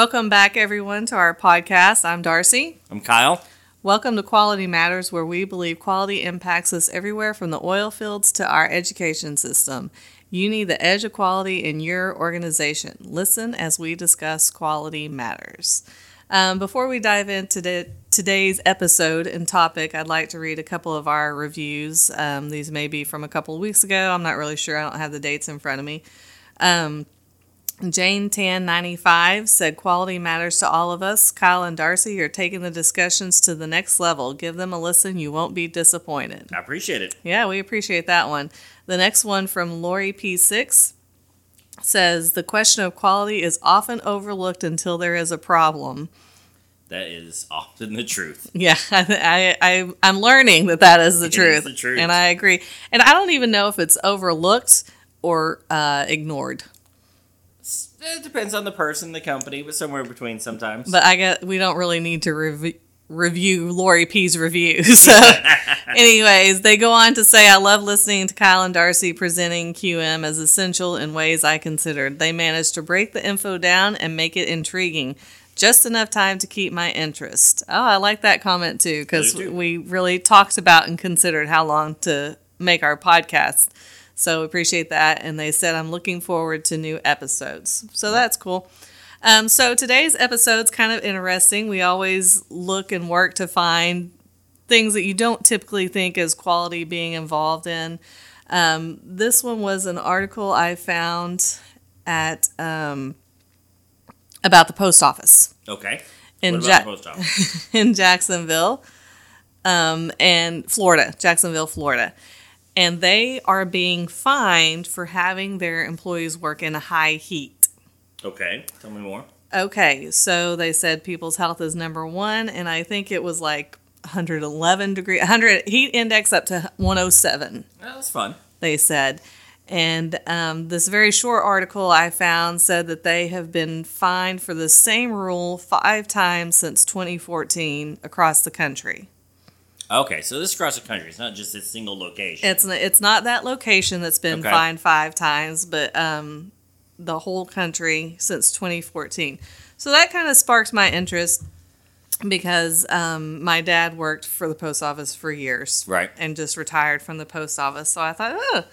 Welcome back, everyone, to our podcast. I'm Darcy. I'm Kyle. Welcome to Quality Matters, where we believe quality impacts us everywhere from the oil fields to our education system. You need the edge of quality in your organization. Listen as we discuss quality matters. Um, before we dive into today's episode and topic, I'd like to read a couple of our reviews. Um, these may be from a couple of weeks ago. I'm not really sure. I don't have the dates in front of me. Um, Jane Tan 95 said quality matters to all of us. Kyle and Darcy are taking the discussions to the next level. Give them a listen. You won't be disappointed. I appreciate it. Yeah, we appreciate that one. The next one from Lori P6 says the question of quality is often overlooked until there is a problem. That is often the truth. Yeah, I, I, I am learning that that is the It truth. is the truth. and I agree. And I don't even know if it's overlooked or uh, ignored. It depends on the person, the company, but somewhere between sometimes. But I get we don't really need to rev- review Lori P's review. So, anyways, they go on to say, "I love listening to Kyle and Darcy presenting QM as essential in ways I considered. They managed to break the info down and make it intriguing." Just enough time to keep my interest. Oh, I like that comment too because I do too. we really talked about and considered how long to make our podcast. So appreciate that. And they said, I'm looking forward to new episodes. So that's cool. Um, so today's episode's kind of interesting. We always look and work to find things that you don't typically think as quality being involved in. Um, this one was an article I found at um, about the post office okay. in what Ja- the post office? in Jacksonville, um, and Florida, Jacksonville, Florida. And they are being fined for having their employees work in a high heat. okay. Tell me more. Okay, so they said people's health is number one, and I think it was like 111 degree, 100 heat index up to 107 Well, that's fun. they said. And um, this very short article I found said that they have been fined for the same rule five times since 2014 across the country. Okay, so this is across the country. It's not just a single location. It's n- it's not that location that's been Okay. fined five times, but um, the whole country since 2014. So that kind of sparked my interest because um, my dad worked for the post office for years, Right. and just retired from the post office. So I thought, oh,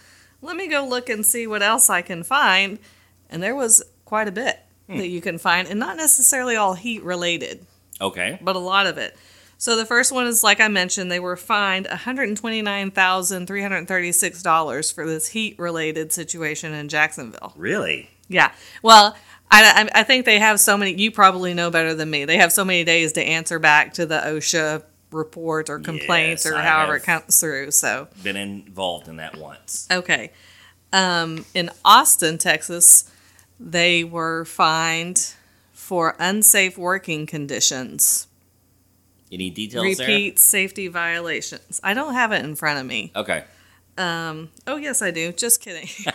let me go look and see what else I can find, and there was quite a bit Hmm. that you can find, and not necessarily all heat related okay. but a lot of it. So the first one is like I mentioned, they were fined one hundred twenty nine thousand three hundred thirty six dollars for this heat related situation in Jacksonville. Really? Yeah, well, I, I I think they have so many. You probably know better than me. They have so many days to answer back to the OSHA report or complaint Yes, or however it comes through. So Been involved in that once. okay, um, in Austin, Texas, they were fined for unsafe working conditions. Any details repeat safety violations. I don't have it in front of me. Okay. Um, oh yes, I do. Just kidding.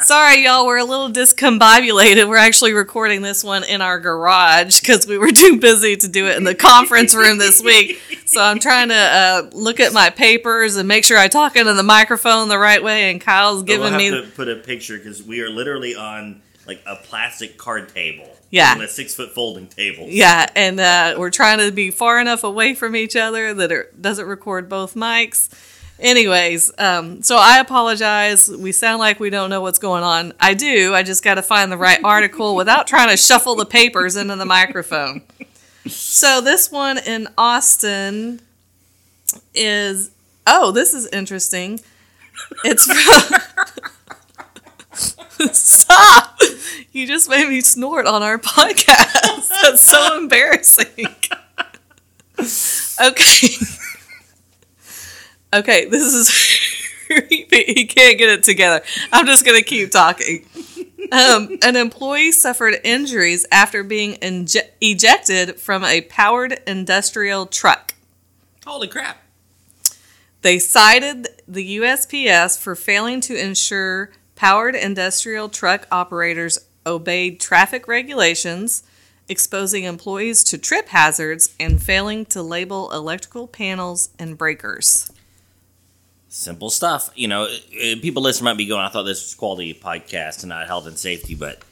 Sorry, y'all. We're a little discombobulated. We're actually recording this one in our garage because we were too busy to do it in the conference room this week. So I'm trying to uh, look at my papers and make sure I talk into the microphone the right way. And Kyle's giving we'll me have to put a picture because we are literally on like a plastic card table. Yeah. And a six foot folding table. Yeah, and uh, we're trying to be far enough away from each other that it doesn't record both mics. Anyways, um, so I apologize. We sound like we don't know what's going on. I do. I just got to find the right article without trying to shuffle the papers into the microphone. So this one in Austin is oh, this is interesting. It's from Stop! You just made me snort on our podcast. That's so embarrassing. Okay. Okay, this is he, he can't get it together. I'm just going to keep talking. Um, an employee suffered injuries after being inje- ejected from a powered industrial truck. Holy crap! They cited the USPS for failing to ensure powered industrial truck operators obeyed traffic regulations, exposing employees to trip hazards, and failing to label electrical panels and breakers. Simple stuff. You know, uh, people listening might be going, I thought this was quality podcast and not health and safety, but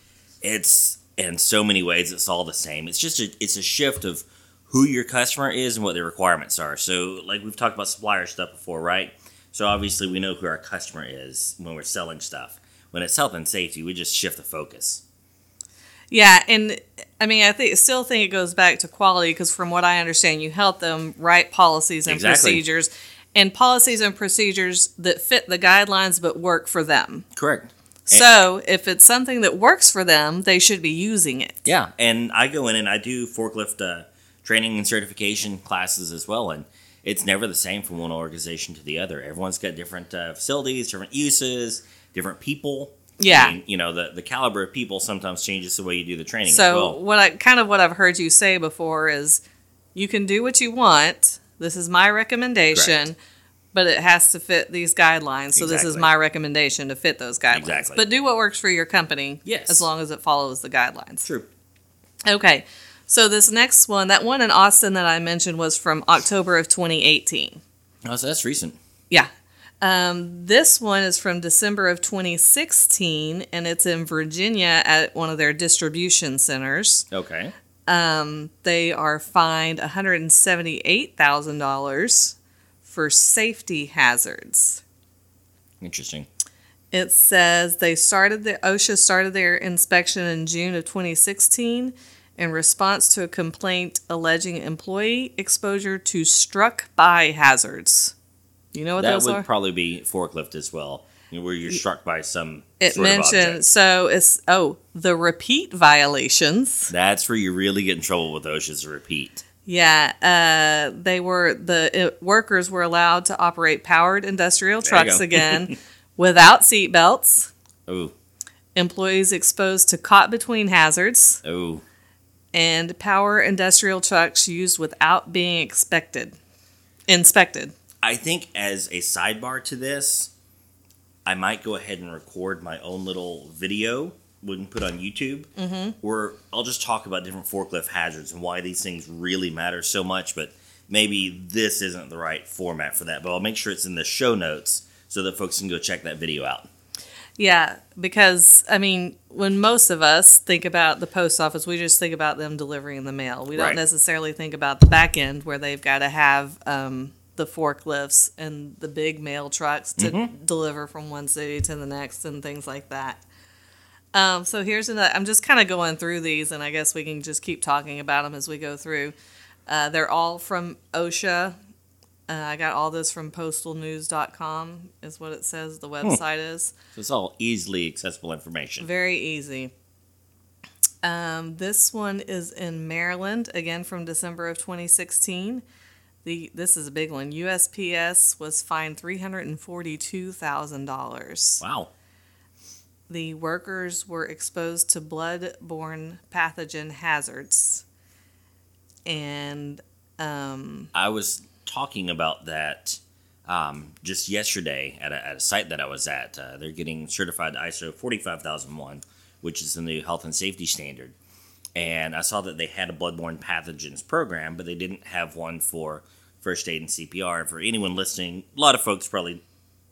it's in so many ways it's all the same. It's just a it's a shift of who your customer is and what their requirements are. So like we've talked about supplier stuff before, right? So obviously we know who our customer is when we're selling stuff. When it's health and safety, we just shift the focus. Yeah, and I mean, I think still think it goes back to quality because from what I understand, you help them write policies and Exactly. procedures, and policies and procedures that fit the guidelines but work for them. Correct. So if it's something that works for them, they should be using it. Yeah, and I go in and I do forklift uh, training and certification classes as well, and it's never the same from one organization to the other. Everyone's got different uh, facilities, different uses, different people. Yeah. I mean, you know the the caliber of people sometimes changes the way you do the training. So as well. what I kind of what I've heard you say before is you can do what you want. This is my recommendation, Correct. but it has to fit these guidelines. So this is my recommendation to fit those guidelines. Exactly. But do what works for your company Yes. as long as it follows the guidelines. True. Okay. So this next one, that one in Austin that I mentioned was from October of 2018. Oh, so that's recent. Yeah. Um, this one is from December of 2016, and it's in Virginia at one of their distribution centers. Okay. Um, they are fined $178,000 for safety hazards. Interesting. It says they started the OSHA started their inspection in June of 2016 in response to a complaint alleging employee exposure to struck by hazards. You know what that those would are? probably be forklift as well, where you're struck by some. it mentioned so it's oh the repeat violations. That's where you really get in trouble with OSHA's repeat. Yeah, uh, they were the uh, workers were allowed to operate powered industrial trucks again without seat belts. Oh, Employees exposed to caught between hazards oh, and power industrial trucks used without being expected inspected. I think as a sidebar to this, I might go ahead and record my own little video we can put on YouTube, mm-hmm. where I'll just talk about different forklift hazards and why these things really matter so much. But maybe this isn't the right format for that. But I'll make sure it's in the show notes so that folks can go check that video out. Yeah, because I mean, when most of us think about the post office, we just think about them delivering the mail. We don't Right. necessarily think about the back end where they've got to have um, the forklifts and the big mail trucks to Mm-hmm. deliver from one city to the next and things like that. Um, so here's another. I'm just kind of going through these, and I guess we can just keep talking about them as we go through. Uh, they're all from OSHA. Uh, I got all this from postalnews.com, is what it says the website is. So it's all easily accessible information. Very easy. Um, this one is in Maryland, again from December of 2016. The this is a big one. USPS was fined three hundred and forty-two thousand dollars. Wow. The workers were exposed to blood-borne pathogen hazards, and um, I was talking about that um, just yesterday at a, at a site that I was at. Uh, they're getting certified ISO 45001, which is the new health and safety standard. And I saw that they had a bloodborne pathogens program, but they didn't have one for first aid and CPR. For anyone listening, a lot of folks probably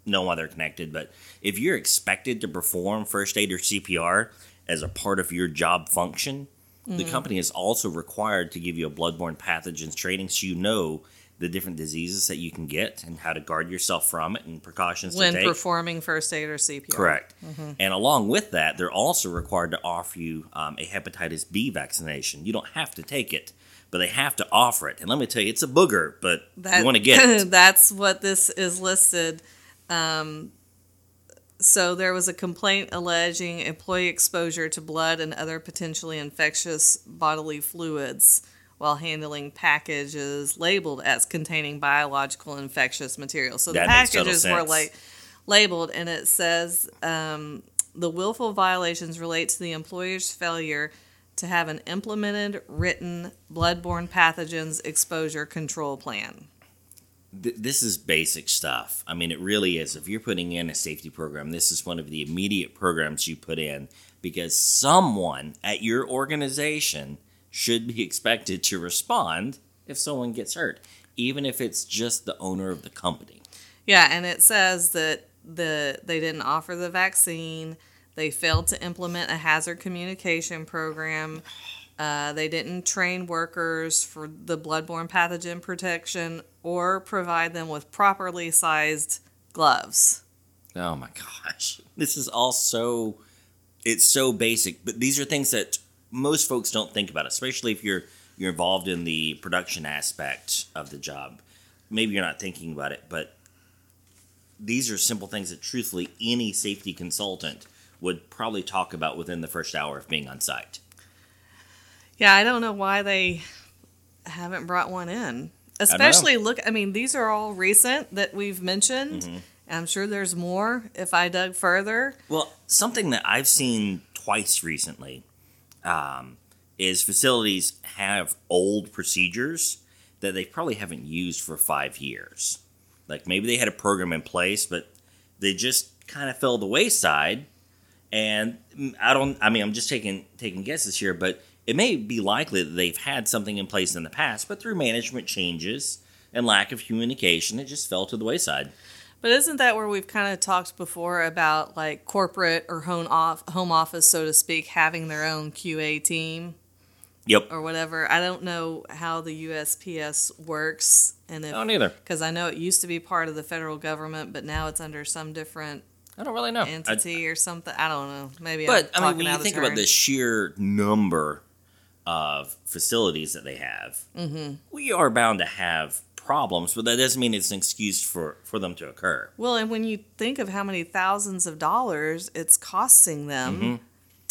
know why they're connected, but if you're expected to perform first aid or CPR as a part of your job function, the mm. company is also required to give you a bloodborne pathogens training so you know the different diseases that you can get and how to guard yourself from it and precautions when to take. performing first aid or CPR. Correct. And along with that, they're also required to offer you um, a hepatitis B vaccination. You don't have to take it, but they have to offer it. And let me tell you, it's a booger, but That- you want to get it. that's what this is listed. Um, so there was a complaint alleging employee exposure to blood and other potentially infectious bodily fluids while handling packages labeled as containing biological infectious materials. So the That total packages were like labeled, and it says um, the willful violations relate to the employer's failure to have an implemented written bloodborne pathogens exposure control plan. Th- this is basic stuff. I mean, it really is. If you're putting in a safety program, this is one of the immediate programs you put in because someone at your organization should be expected to respond if someone gets hurt, even if it's just the owner of the company. Yeah, and it says that the they didn't offer the vaccine. They failed to implement a hazard communication program. Uh, they didn't train workers for the bloodborne pathogen protection or provide them with properly sized gloves. Oh my gosh. This is all so it's so basic, but these are things that most folks don't think about, it, especially if you're you're involved in the production aspect of the job. Maybe you're not thinking about it, but these are simple things that truthfully any safety consultant would probably talk about within the first hour of being on site. Yeah, I don't know why they haven't brought one in. Especially look, I mean, these are all recent that we've mentioned. Mm-hmm. I'm sure there's more if I dug further. Well, something that I've seen twice recently um, is facilities have old procedures that they probably haven't used for five years. Like maybe they had a program in place, but they just kind of fell the wayside. And mm, I don't. I mean, I'm just taking taking guesses here, but it may be likely that they've had something in place in the past, but through management changes and lack of communication, it just fell to the wayside. But isn't that where we've kind of talked before about like corporate or home off home office, so to speak, having their own QA team Yep. or whatever? I don't know how the USPS works, and if I don't either. because I know it used to be part of the federal government, but now it's under some different I don't really know. I- entity or something. I don't know. Maybe. But I mean, when you think turn. about the sheer number of facilities that they have, Mm-hmm. we are bound to have problems. But that doesn't mean it's an excuse for for them to occur. Well, and when you think of how many thousands of dollars it's costing them Mm-hmm.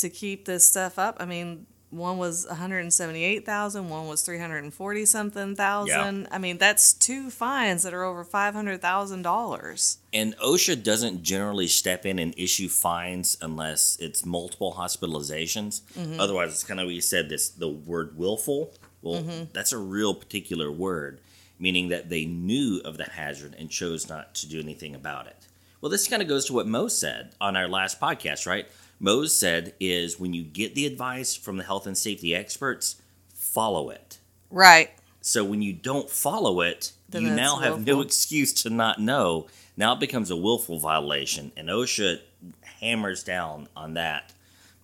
to keep this stuff up, I mean, one was 178,000, one was 340 something thousand. I mean, that's two fines that are over $500,000. And OSHA doesn't generally step in and issue fines unless it's multiple hospitalizations. Mm-hmm. Otherwise, it's kind of what you said. This the word willful. Well, Mm-hmm. that's a real particular word, meaning that they knew of the hazard and chose not to do anything about it. Well, this kind of goes to what Mo said on our last podcast, right? Mose said is when you get the advice from the health and safety experts, follow it. Right. So when you don't follow it, Then you now have no excuse to not know. Now it becomes a willful violation, and OSHA hammers down on that.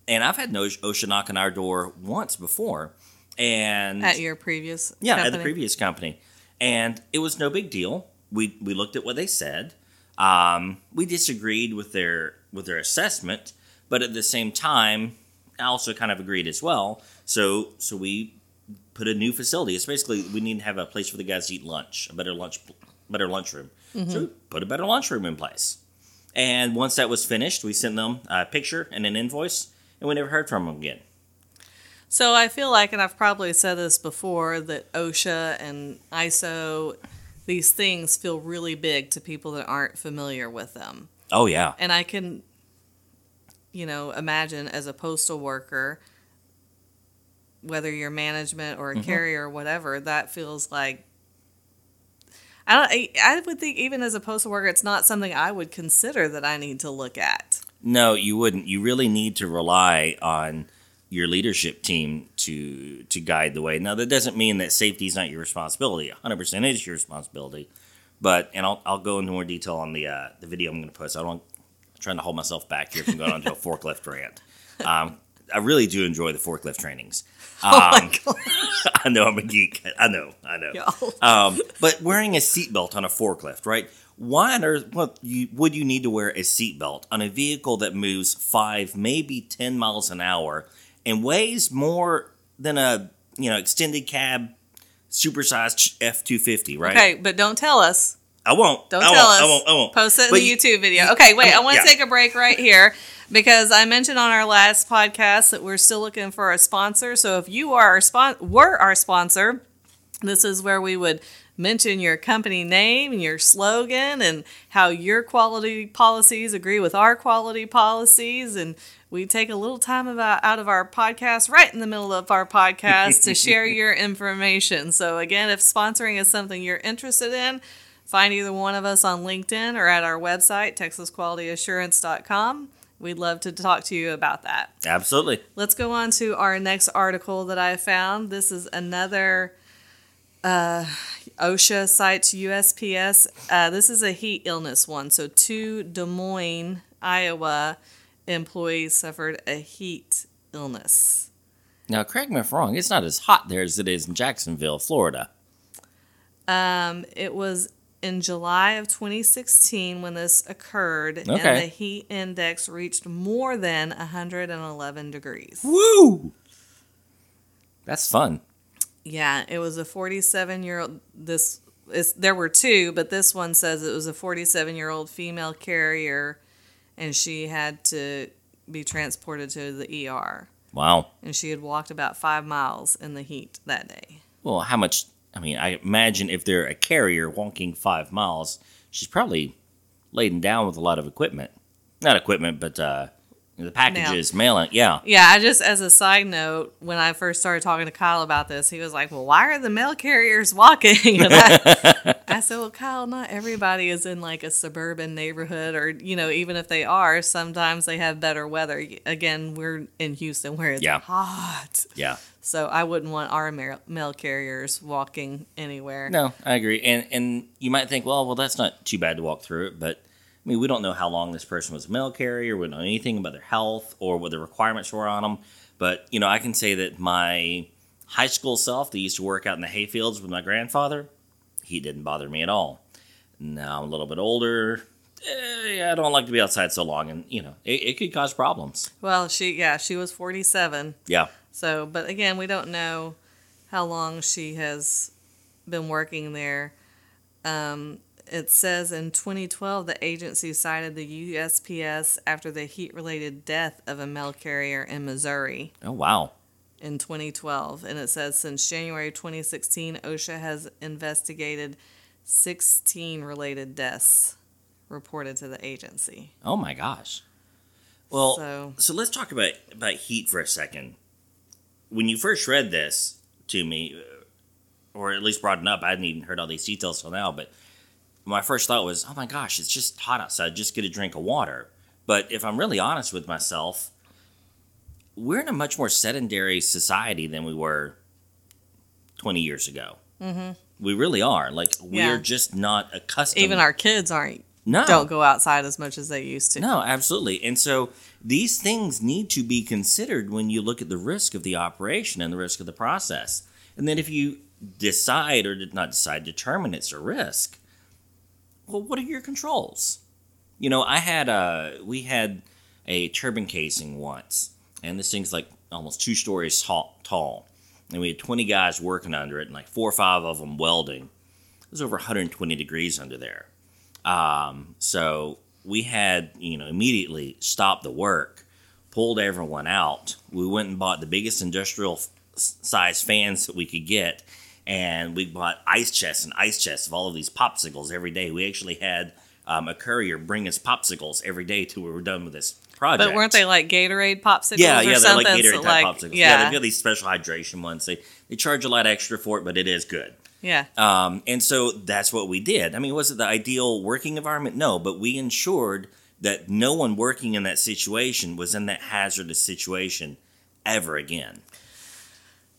And I've had no OSHA knock on our door once before, and At your previous yeah, at the previous company, and it was no big deal. We we looked at what they said. Um, we disagreed with their with their assessment, but at the same time, I also kind of agreed as well. So so we put a new facility. It's basically we need to have a place for the guys to eat lunch, a better lunch, better lunchroom. So we put a better lunchroom in place. And once that was finished, we sent them a picture and an invoice, and we never heard from them again. So I feel like, and I've probably said this before, that OSHA and ISO, these things feel really big to people that aren't familiar with them. Oh yeah, And I can, you know, imagine as a postal worker, whether you're management or a mm-hmm. carrier or whatever, that feels like. I don't. I, I would think even as a postal worker, it's not something I would consider that I need to look at. No, you wouldn't. You really need to rely on your leadership team to to guide the way. Now, that doesn't mean that safety is not your responsibility. 100% is your responsibility. But and I'll, I'll go into more detail on the uh, the video I'm going to post. I don't I'm trying to hold myself back here from going onto a forklift rant. Um, I really do enjoy the forklift trainings. Um, Oh my god! I know I'm a geek. I know. I know. Um, but wearing a seatbelt on a forklift, right? Why on earth what you, would you need to wear a seatbelt on a vehicle that moves five, maybe ten miles an hour, and weighs more than a you know extended cab, supersized F two fifty, right? Okay, but don't tell us. I won't. Don't I tell won't, us. I won't. I won't. Post it in But the you- YouTube video. Okay, wait. I want to yeah. take a break right here because I mentioned on our last podcast that we're still looking for a sponsor. So if you are our spon- were our sponsor, this is where we would mention your company name and your slogan and how your quality policies agree with our quality policies. And we take a little time about, out of our podcast, right in the middle of our podcast, to share your information. So, again, if sponsoring is something you're interested in, find either one of us on LinkedIn or at our website, texasqualityassurance.com. We'd love to talk to you about that. Absolutely. Let's go on to our next article that I found. This is another uh, OSHA cites USPS. Uh, this is a heat illness one. So, to Des Moines, Iowa employees suffered a heat illness. Now, correct me if I'm wrong. It's not as hot there as it is in Jacksonville, Florida. Um, it was in July of 2016 when this occurred, and the heat index reached more than 111 degrees. Woo! That's fun. Yeah, it was a 47 year old. This is there were two, but this one says it was a 47 year old female carrier, and she had to be transported to the ER. Wow. And she had walked about five miles in the heat that day. Well, how much? I mean, I imagine if they're a carrier walking five miles, she's probably laden down with a lot of equipment. Not equipment, but uh, the packages, mailing. Yeah. Yeah, I just as a side note, when I first started talking to Kyle about this, he was like, "Well, why are the mail carriers walking?" I, I said, "Well, Kyle, not everybody is in like a suburban neighborhood, or you know, even if they are, sometimes they have better weather. Again, we're in Houston where it's Yeah. hot, Yeah. so I wouldn't want our mail, carriers walking anywhere. No, I agree. And and you might think, well, well, that's not too bad to walk through it, but I mean, we don't know how long this person was a mail carrier. We don't know anything about their health or what the requirements were on them. But you know, I can say that my high school self, that used to work out in the hayfields with my grandfather, he didn't bother me at all. Now I'm a little bit older. Eh, I don't like to be outside so long, and you know, it, it could cause problems. Well, she yeah, she was forty seven. Yeah. So, but again, we don't know how long she has been working there. Um, it says in 2012, the agency cited the USPS after the heat related death of a mail carrier in Missouri Oh wow. In 2012. And it says since January 2016, OSHA has investigated 16 related deaths reported to the agency. Oh my gosh. Well, So- so, let's talk about about heat for a second. When you first read this to me, uh, or at least brought it up, I hadn't even heard all these details till now. But my first thought was, "Oh my gosh, it's just hot outside. Just get a drink of water." But if I'm really honest with myself, we're in a much more sedentary society than we were 20 years ago. Mm-hmm. We really are. Like we're Yeah. just not accustomed. Even our kids aren't no. don't go outside as much as they used to. No, absolutely. And so these things need to be considered when you look at the risk of the operation and the risk of the process. And then if you decide or did not decide, determine it's a risk, well, what are your controls? You know, I had a, we had a turbine casing once, and this thing's like almost two stories tall. And we had 20 guys working under it, and like four or five of them welding. It was over 120 degrees under there. Um, so we had, you know, immediately stopped the work, pulled everyone out. We went and bought the biggest industrial size fans that we could get, and we bought ice chests and ice chests of all of these popsicles every day. We actually had um, a courier bring us popsicles every day till we were done with this project. But weren't they like Gatorade popsicles Yeah, or yeah, they're like Gatorade So, type like, popsicles. Yeah, Yeah. they've got these special hydration ones. They they charge a lot extra for it, but it is good. yeah. Um, and so that's what we did. I mean, was it the ideal working environment? No, but we ensured that no one working in that situation was in that hazardous situation ever again.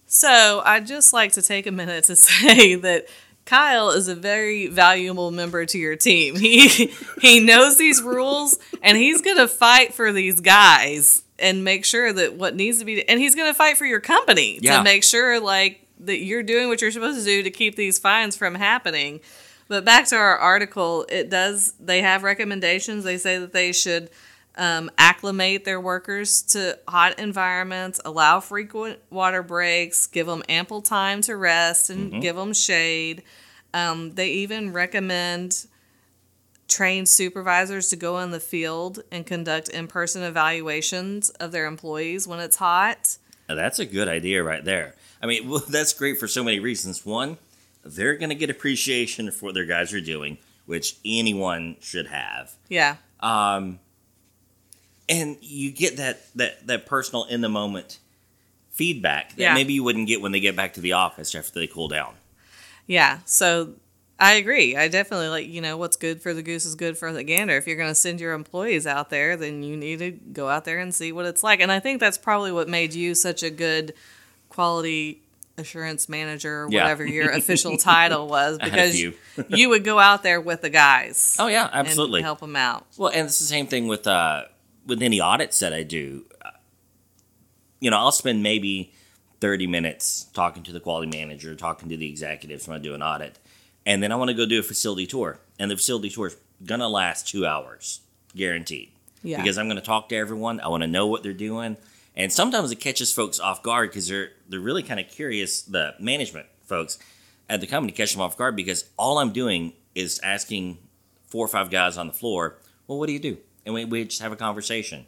So I'd just like to take a minute to say that Kyle is a very valuable member to your team. He he knows these rules and he's gonna fight for these guys and make sure that what needs to be and he's gonna fight for your company Yeah. to make sure like that you're doing what you're supposed to do to keep these fines from happening. But back to our article, it does they have recommendations. They say that they should um, acclimate their workers to hot environments, allow frequent water breaks, give them ample time to rest, and give them shade. Um, they even recommend trained supervisors to go in the field and conduct in person evaluations of their employees when it's hot. Now, that's a good idea right there. I mean, well, that's great for so many reasons. One, they're going to get appreciation for what their guys are doing, which anyone should have. Yeah. Um, and you get that that that personal in the moment feedback that Yeah. maybe you wouldn't get when they get back to the office after they cool down. Yeah. So I agree. I definitely like, you know, what's good for the goose is good for the gander. If you're going to send your employees out there, then you need to go out there and see what it's like. And I think that's probably what made you such a good quality assurance manager, or Yeah. whatever your official title was, I had a because few. you would go out there with the guys. Oh yeah, absolutely. And help them out. Well, and it's the same thing with uh, with any audits that I do. Uh, You know, I'll spend maybe thirty minutes talking to the quality manager, talking to the executives when I do an audit, and then I want to go do a facility tour, and the facility tour is gonna last two hours, guaranteed. Yeah. Because I'm gonna talk to everyone. I want to know what they're doing, and sometimes it catches folks off guard because they're they're really kind of curious. The management folks at the company catch them off guard because all I'm doing is asking four or five guys on the floor, well, what do you do? And we, we just have a conversation.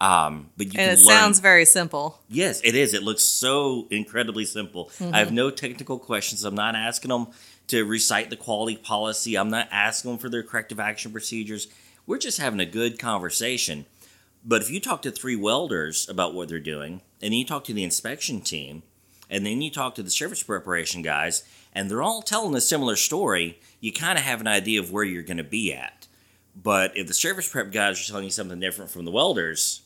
Um, but you and can it learn. sounds very simple. yes, it is. It looks so incredibly simple. I Mm-hmm. have no technical questions. I'm not asking them to recite the quality policy. I'm not asking them for their corrective action procedures. We're just having a good conversation. But if you talk to three welders about what they're doing, and then you talk to the inspection team, and then you talk to the service preparation guys, and they're all telling a similar story, you kind of have an idea of where you're going to be at. But if the service prep guys are telling you something different from the welders,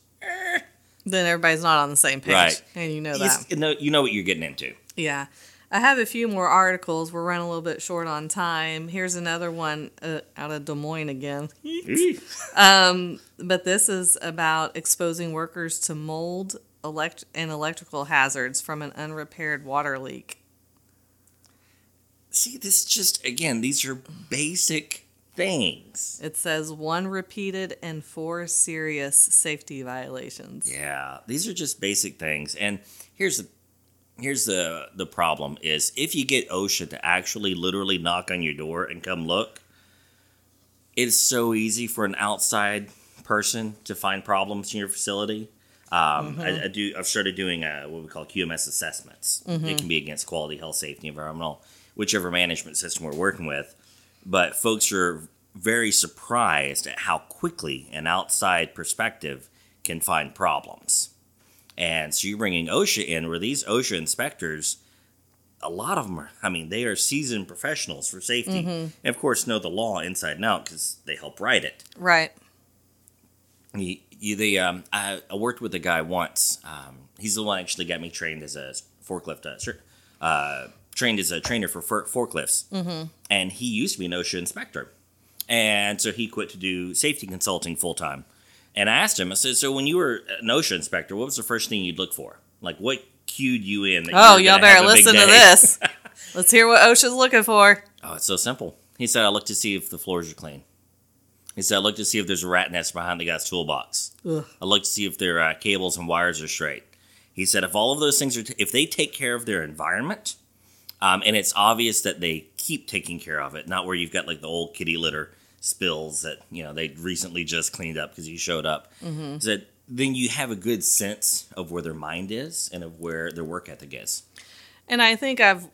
Then everybody's not on the same page. Right. And you know that. s- know, you know what you're getting into. Yeah. I have a few more articles. We're running a little bit short on time. Here's another one uh, out of Des Moines again. Um, but this is about exposing workers to mold elect- and electrical hazards from an unrepaired water leak. See, this just, again, these are basic things. It says one repeated and four serious safety violations. Yeah, these are just basic things. And here's the here's the the problem is if you get OSHA to actually literally knock on your door and come look, it's so easy for an outside person to find problems in your facility. Um, I, I do. I've started doing uh what we call QMS assessments. It can be against quality, health, safety, environmental, whichever management system we're working with. But folks are very surprised at how quickly an outside perspective can find problems. And so you're bringing OSHA in, where these OSHA inspectors, a lot of them are, I mean, they are seasoned professionals for safety. And of course, know the law inside and out because they help write it. Right. You, you, they, um, I, I worked with a guy once. Um, he's the one actually got me trained as a forklift, uh, uh, trained as a trainer for for- forklifts. Mm-hmm. And he used to be an OSHA inspector. And so he quit to do safety consulting full time. And I asked him, I said, So when you were an OSHA inspector, what was the first thing you'd look for? Like, what cued you in? That Oh, y'all better have a big listen to this. Let's hear what OSHA's looking for. Oh, it's so simple. He said, I look to see if the floors are clean. He said, I look to see if there's a rat nest behind the guy's toolbox. Ugh. I look to see if their uh, cables and wires are straight. He said, if all of those things are, t- if they take care of their environment, um, and it's obvious that they keep taking care of it, not where you've got like the old kitty litter spills that you know they recently just cleaned up because you showed up. He said, then you have a good sense of where their mind is and of where their work ethic is. And I think I've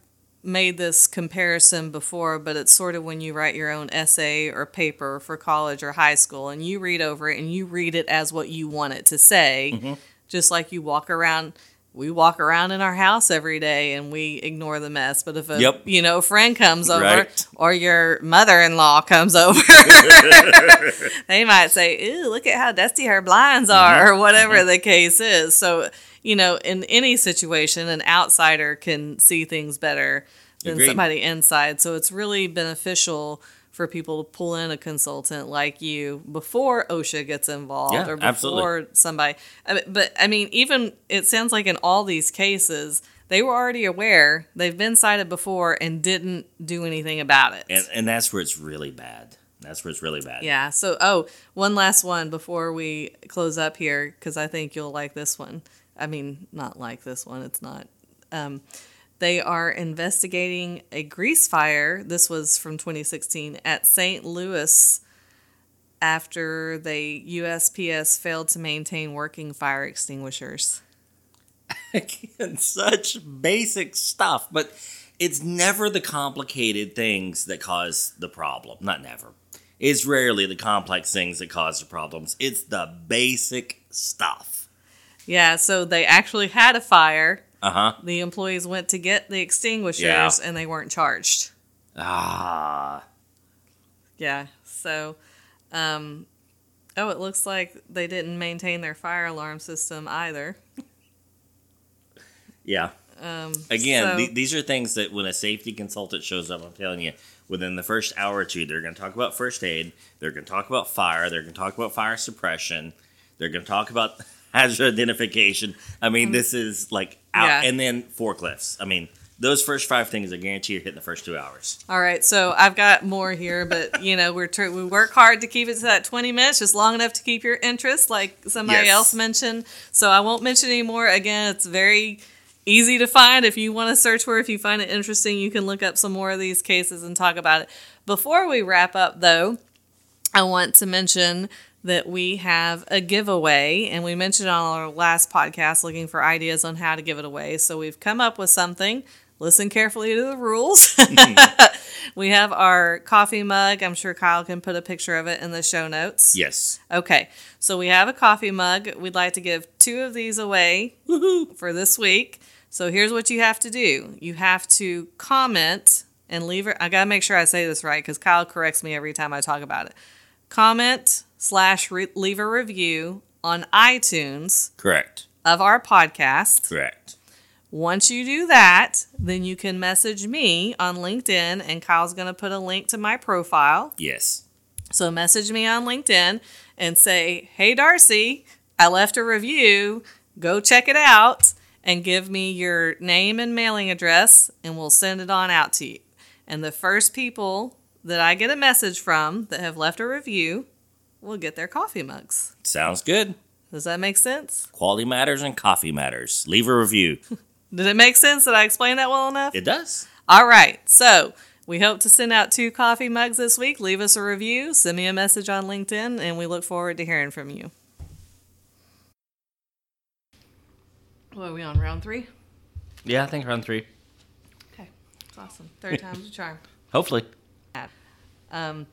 made this comparison before, but it's sort of when you write your own essay or paper for college or high school and you read over it and you read it as what you want it to say, just like you walk around. We walk around in our house every day and we ignore the mess. But if a Yep. you know friend comes over Right. or your mother-in-law comes over, they might say, "Ooh, look at how dusty her blinds mm-hmm. are," or whatever mm-hmm. the case is. So, you know, in any situation, an outsider can see things better than Agreed. somebody inside. So it's really beneficial for people to pull in a consultant like you before OSHA gets involved Yeah, or before absolutely. somebody. But I mean, even it sounds like in all these cases, they were already aware. They've been cited before and didn't do anything about it. And, and that's where it's really bad. That's where it's really bad. Yeah. So, oh, one last one before we close up here, because I think you'll like this one. I mean, not like this one. It's not. Um, they are investigating a grease fire. This was from 2016 at St. Louis after the USPS failed to maintain working fire extinguishers. Again, such basic stuff, but it's never the complicated things that cause the problem. Not never. It's rarely the complex things that cause the problems. It's the basic stuff. Yeah, so they actually had a fire. Uh huh. The employees went to get the extinguishers Yeah. and they weren't charged. Ah. Yeah. So, um, oh, it looks like they didn't maintain their fire alarm system either. Yeah. Um, Again, so- th- these are things that when a safety consultant shows up, I'm telling you, within the first hour or two, they're going to talk about first aid. They're going to talk about fire. They're going to talk about fire suppression. They're going to talk about hazard identification. I mean, mm-hmm. this is like out, Yeah. and then forklifts. I mean, those first five things, I guarantee, you're hitting the first two hours. All right, so I've got more here, but you know we're tr- we work hard to keep it to that twenty minutes, just long enough to keep your interest, like somebody Yes. else mentioned. So I won't mention anymore. Again, it's very easy to find. If you want to search for, if you find it interesting, you can look up some more of these cases and talk about it. Before we wrap up, though, I want to mention that we have a giveaway, and we mentioned on our last podcast looking for ideas on how to give it away. So we've come up with something. Listen carefully to the rules. we have our coffee mug. I'm sure Kyle can put a picture of it in the show notes. Yes. Okay, so we have a coffee mug. We'd like to give two of these away for this week. So here's what you have to do you have to comment and leave it. I got to make sure I say this right because Kyle corrects me every time I talk about it. Comment slash re- leave a review on iTunes Correct. of our podcast. Correct. Once you do that, then you can message me on LinkedIn, and Kyle's going to put a link to my profile. Yes. So message me on LinkedIn and say, "Hey Darcy, I left a review. Go check it out and give me your name and mailing address and we'll send it on out to you." And the first people that I get a message from that have left a review will get their coffee mugs. Sounds good. Does that make sense? Quality matters and coffee matters. Leave a review. Did it make sense? Did I explain that well enough? It does. All right. So we hope to send out two coffee mugs this week. Leave us a review, send me a message on LinkedIn, and we look forward to hearing from you. What are we on round three? Yeah, I think round three. Okay, that's awesome. Third time's a charm. Hopefully. Um,